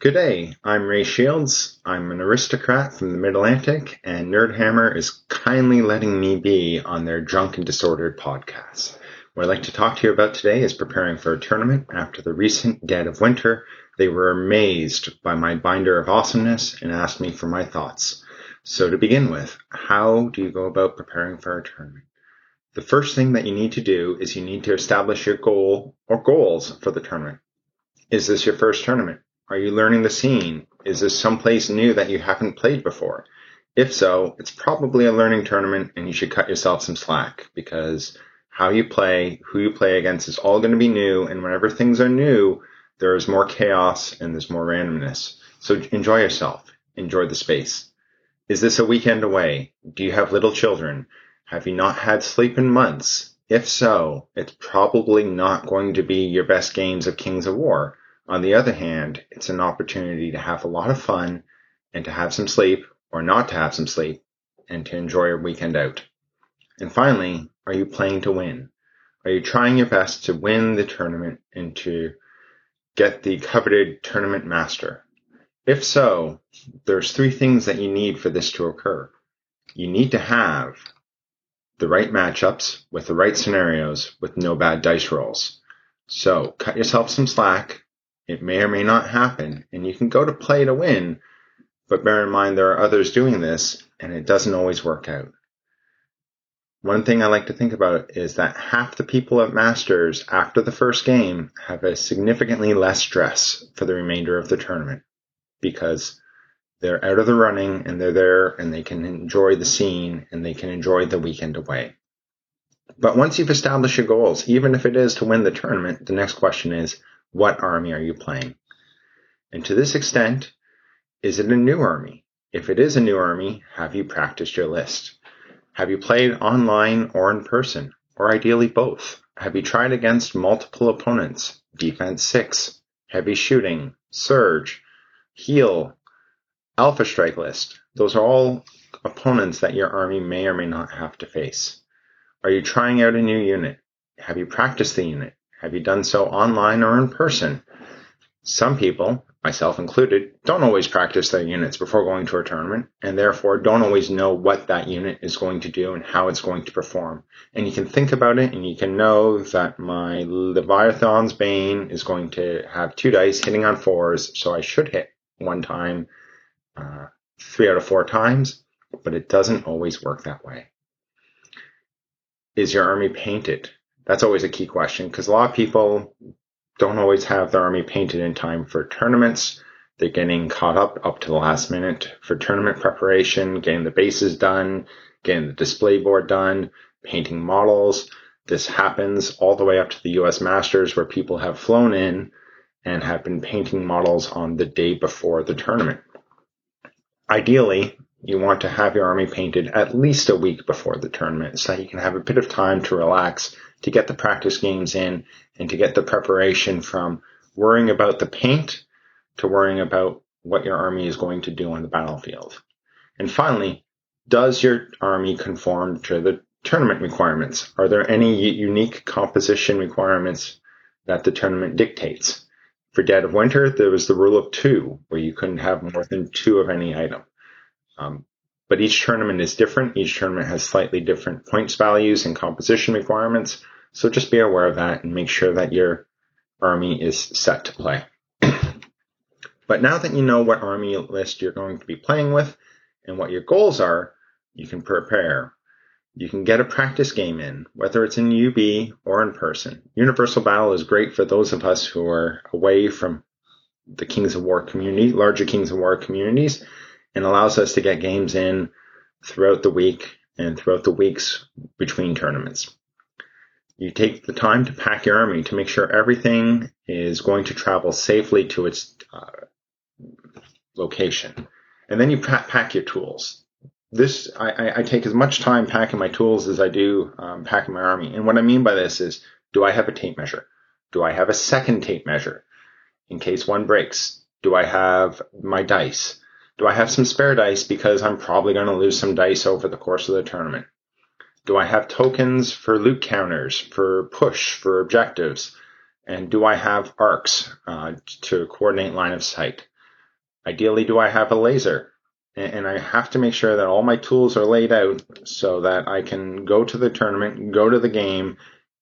Good day, I'm Ray Shields. I'm an aristocrat from the Mid-Atlantic, and Nerdhammer is kindly letting me be on their Drunk and Disordered podcast. What I'd like to talk to you about today is preparing for a tournament after the recent dead of winter. They were amazed by my binder of awesomeness and asked me for my thoughts. So to begin with, how do you go about preparing for a tournament? The first thing that you need to do is you need to establish your goal or goals for the tournament. Is this your first tournament? Are you learning the scene? Is this someplace new that you haven't played before? If so, it's probably a learning tournament and you should cut yourself some slack because how you play, who you play against is all going to be new. And whenever things are new, there is more chaos and there's more randomness. So enjoy yourself. Enjoy the space. Is this a weekend away? Do you have little children? Have you not had sleep in months? If so, it's probably not going to be your best games of Kings of War. On the other hand, it's an opportunity to have a lot of fun and to have some sleep or not to have some sleep and to enjoy your weekend out. And finally, are you playing to win? Are you trying your best to win the tournament and to get the coveted tournament master? If so, there's three things that you need for this to occur. You need to have the right matchups with the right scenarios with no bad dice rolls. So cut yourself some slack it may or may not happen, and you can go to play to win, but bear in mind there are others doing this, and it doesn't always work out. One thing I like to think about is that half the people at Masters after the first game have a significantly less stress for the remainder of the tournament because they're out of the running and they're there and they can enjoy the scene and they can enjoy the weekend away. But once you've established your goals, even if it is to win the tournament, the next question is, what army are you playing? And to this extent, is it a new army? If it is a new army, have you practiced your list? Have you played online or in person? Or ideally both? Have you tried against multiple opponents? Defense 6, heavy shooting, surge, heal, alpha strike list. Those are all opponents that your army may or may not have to face. Are you trying out a new unit? Have you practiced the unit? Have you done so online or in person? Some people, myself included, don't always practice their units before going to a tournament and therefore don't always know what that unit is going to do and how it's going to perform. And you can think about it and you can know that my Leviathan's Bane is going to have two dice hitting on fours, so I should hit one time, uh, three out of four times, but it doesn't always work that way. Is your army painted? That's always a key question because a lot of people don't always have their army painted in time for tournaments. They're getting caught up up to the last minute for tournament preparation, getting the bases done, getting the display board done, painting models. This happens all the way up to the US Masters where people have flown in and have been painting models on the day before the tournament. Ideally, you want to have your army painted at least a week before the tournament so that you can have a bit of time to relax to get the practice games in and to get the preparation from worrying about the paint to worrying about what your army is going to do on the battlefield. And finally, does your army conform to the tournament requirements? Are there any unique composition requirements that the tournament dictates? For Dead of Winter, there was the rule of two, where you couldn't have more than two of any item. Um, but each tournament is different. Each tournament has slightly different points values and composition requirements. So just be aware of that and make sure that your army is set to play. but now that you know what army list you're going to be playing with and what your goals are, you can prepare. You can get a practice game in, whether it's in UB or in person. Universal Battle is great for those of us who are away from the Kings of War community, larger Kings of War communities, and allows us to get games in throughout the week and throughout the weeks between tournaments. You take the time to pack your army to make sure everything is going to travel safely to its uh, location. And then you pack your tools. This, I, I, take as much time packing my tools as I do um, packing my army. And what I mean by this is, do I have a tape measure? Do I have a second tape measure in case one breaks? Do I have my dice? Do I have some spare dice because I'm probably going to lose some dice over the course of the tournament? Do I have tokens for loot counters, for push, for objectives? And do I have arcs uh, to coordinate line of sight? Ideally, do I have a laser? And I have to make sure that all my tools are laid out so that I can go to the tournament, go to the game,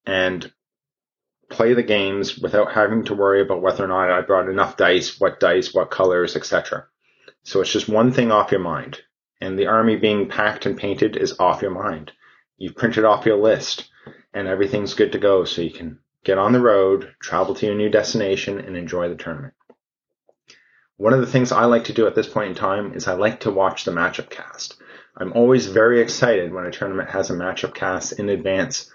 and play the games without having to worry about whether or not I brought enough dice, what dice, what colors, etc. So it's just one thing off your mind. And the army being packed and painted is off your mind. You've printed off your list and everything's good to go so you can get on the road, travel to your new destination, and enjoy the tournament. One of the things I like to do at this point in time is I like to watch the matchup cast. I'm always very excited when a tournament has a matchup cast in advance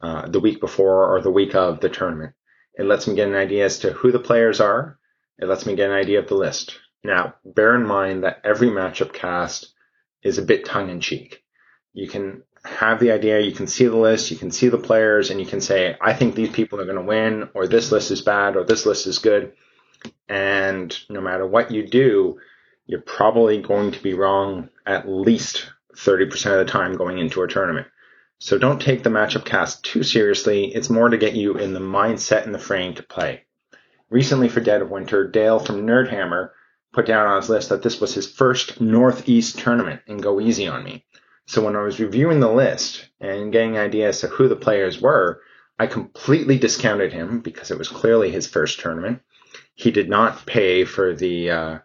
uh, the week before or the week of the tournament. It lets me get an idea as to who the players are. It lets me get an idea of the list. Now, bear in mind that every matchup cast is a bit tongue in cheek. You can have the idea, you can see the list, you can see the players, and you can say, I think these people are going to win, or this list is bad, or this list is good. And no matter what you do, you're probably going to be wrong at least 30% of the time going into a tournament. So don't take the matchup cast too seriously. It's more to get you in the mindset and the frame to play. Recently for Dead of Winter, Dale from Nerdhammer put down on his list that this was his first Northeast tournament and go easy on me. So when I was reviewing the list and getting ideas of who the players were, I completely discounted him because it was clearly his first tournament. He did not pay for the uh,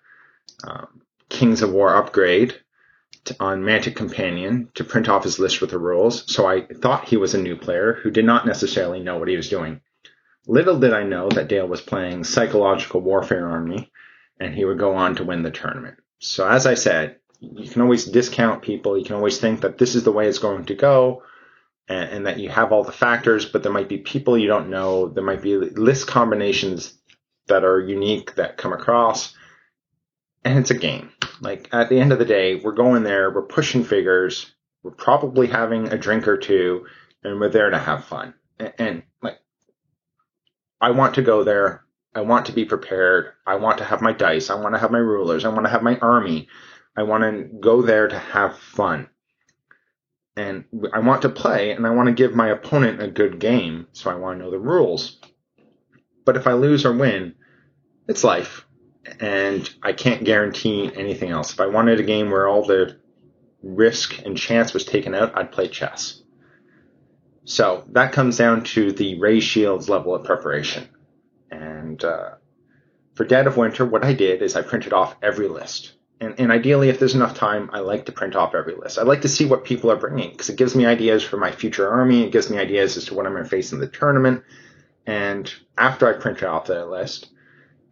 uh, Kings of War upgrade on Mantic Companion to print off his list with the rules, so I thought he was a new player who did not necessarily know what he was doing. Little did I know that Dale was playing Psychological Warfare on me, and he would go on to win the tournament. So as I said, you can always discount people. You can always think that this is the way it's going to go, and, and that you have all the factors, but there might be people you don't know. There might be list combinations that are unique that come across, and it's a game. Like at the end of the day, we're going there, we're pushing figures, we're probably having a drink or two, and we're there to have fun. And, and like, I want to go there. I want to be prepared. I want to have my dice. I want to have my rulers. I want to have my army. I want to go there to have fun. And I want to play and I want to give my opponent a good game. So I want to know the rules. But if I lose or win, it's life and I can't guarantee anything else. If I wanted a game where all the risk and chance was taken out, I'd play chess. So that comes down to the Ray Shields level of preparation. And uh, for Dead of Winter, what I did is I printed off every list. And, and ideally, if there's enough time, I like to print off every list. I like to see what people are bringing because it gives me ideas for my future army. It gives me ideas as to what I'm going to face in the tournament. And after I print off the list,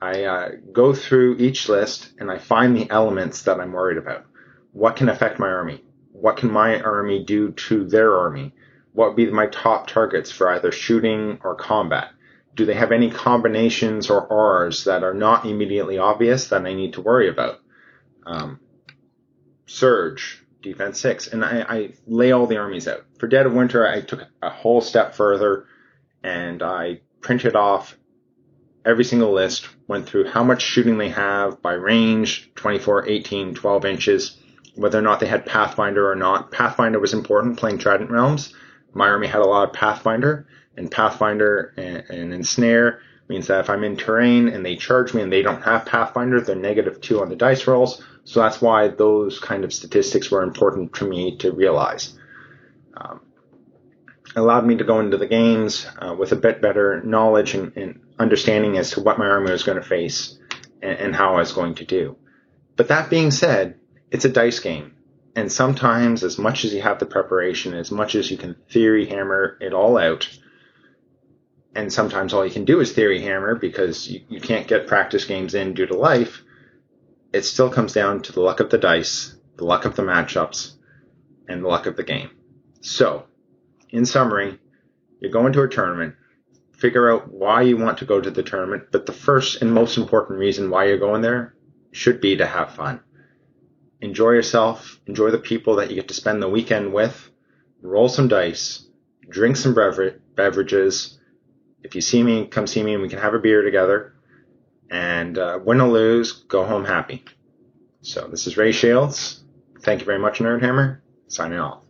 I uh, go through each list and I find the elements that I'm worried about. What can affect my army? What can my army do to their army? What would be my top targets for either shooting or combat? Do they have any combinations or R's that are not immediately obvious that I need to worry about? Um, Surge, Defense 6. And I, I lay all the armies out. For Dead of Winter, I took a whole step further and I printed off every single list, went through how much shooting they have by range 24, 18, 12 inches, whether or not they had Pathfinder or not. Pathfinder was important playing Trident Realms. My army had a lot of Pathfinder, and Pathfinder and, and Ensnare means that if I'm in terrain and they charge me and they don't have Pathfinder, they're negative two on the dice rolls. So that's why those kind of statistics were important to me to realize. Um, allowed me to go into the games uh, with a bit better knowledge and, and, understanding as to what my army was going to face and, and how I was going to do. But that being said, it's a dice game. And sometimes, as much as you have the preparation, as much as you can theory hammer it all out, and sometimes all you can do is theory hammer because you, you can't get practice games in due to life, it still comes down to the luck of the dice, the luck of the matchups, and the luck of the game. So, in summary, you go into a tournament, figure out why you want to go to the tournament, but the first and most important reason why you're going there should be to have fun. Enjoy yourself, enjoy the people that you get to spend the weekend with, roll some dice, drink some beverages. If you see me, come see me and we can have a beer together. And uh, win or lose, go home happy. So this is Ray Shields. Thank you very much, Nerdhammer. Signing off.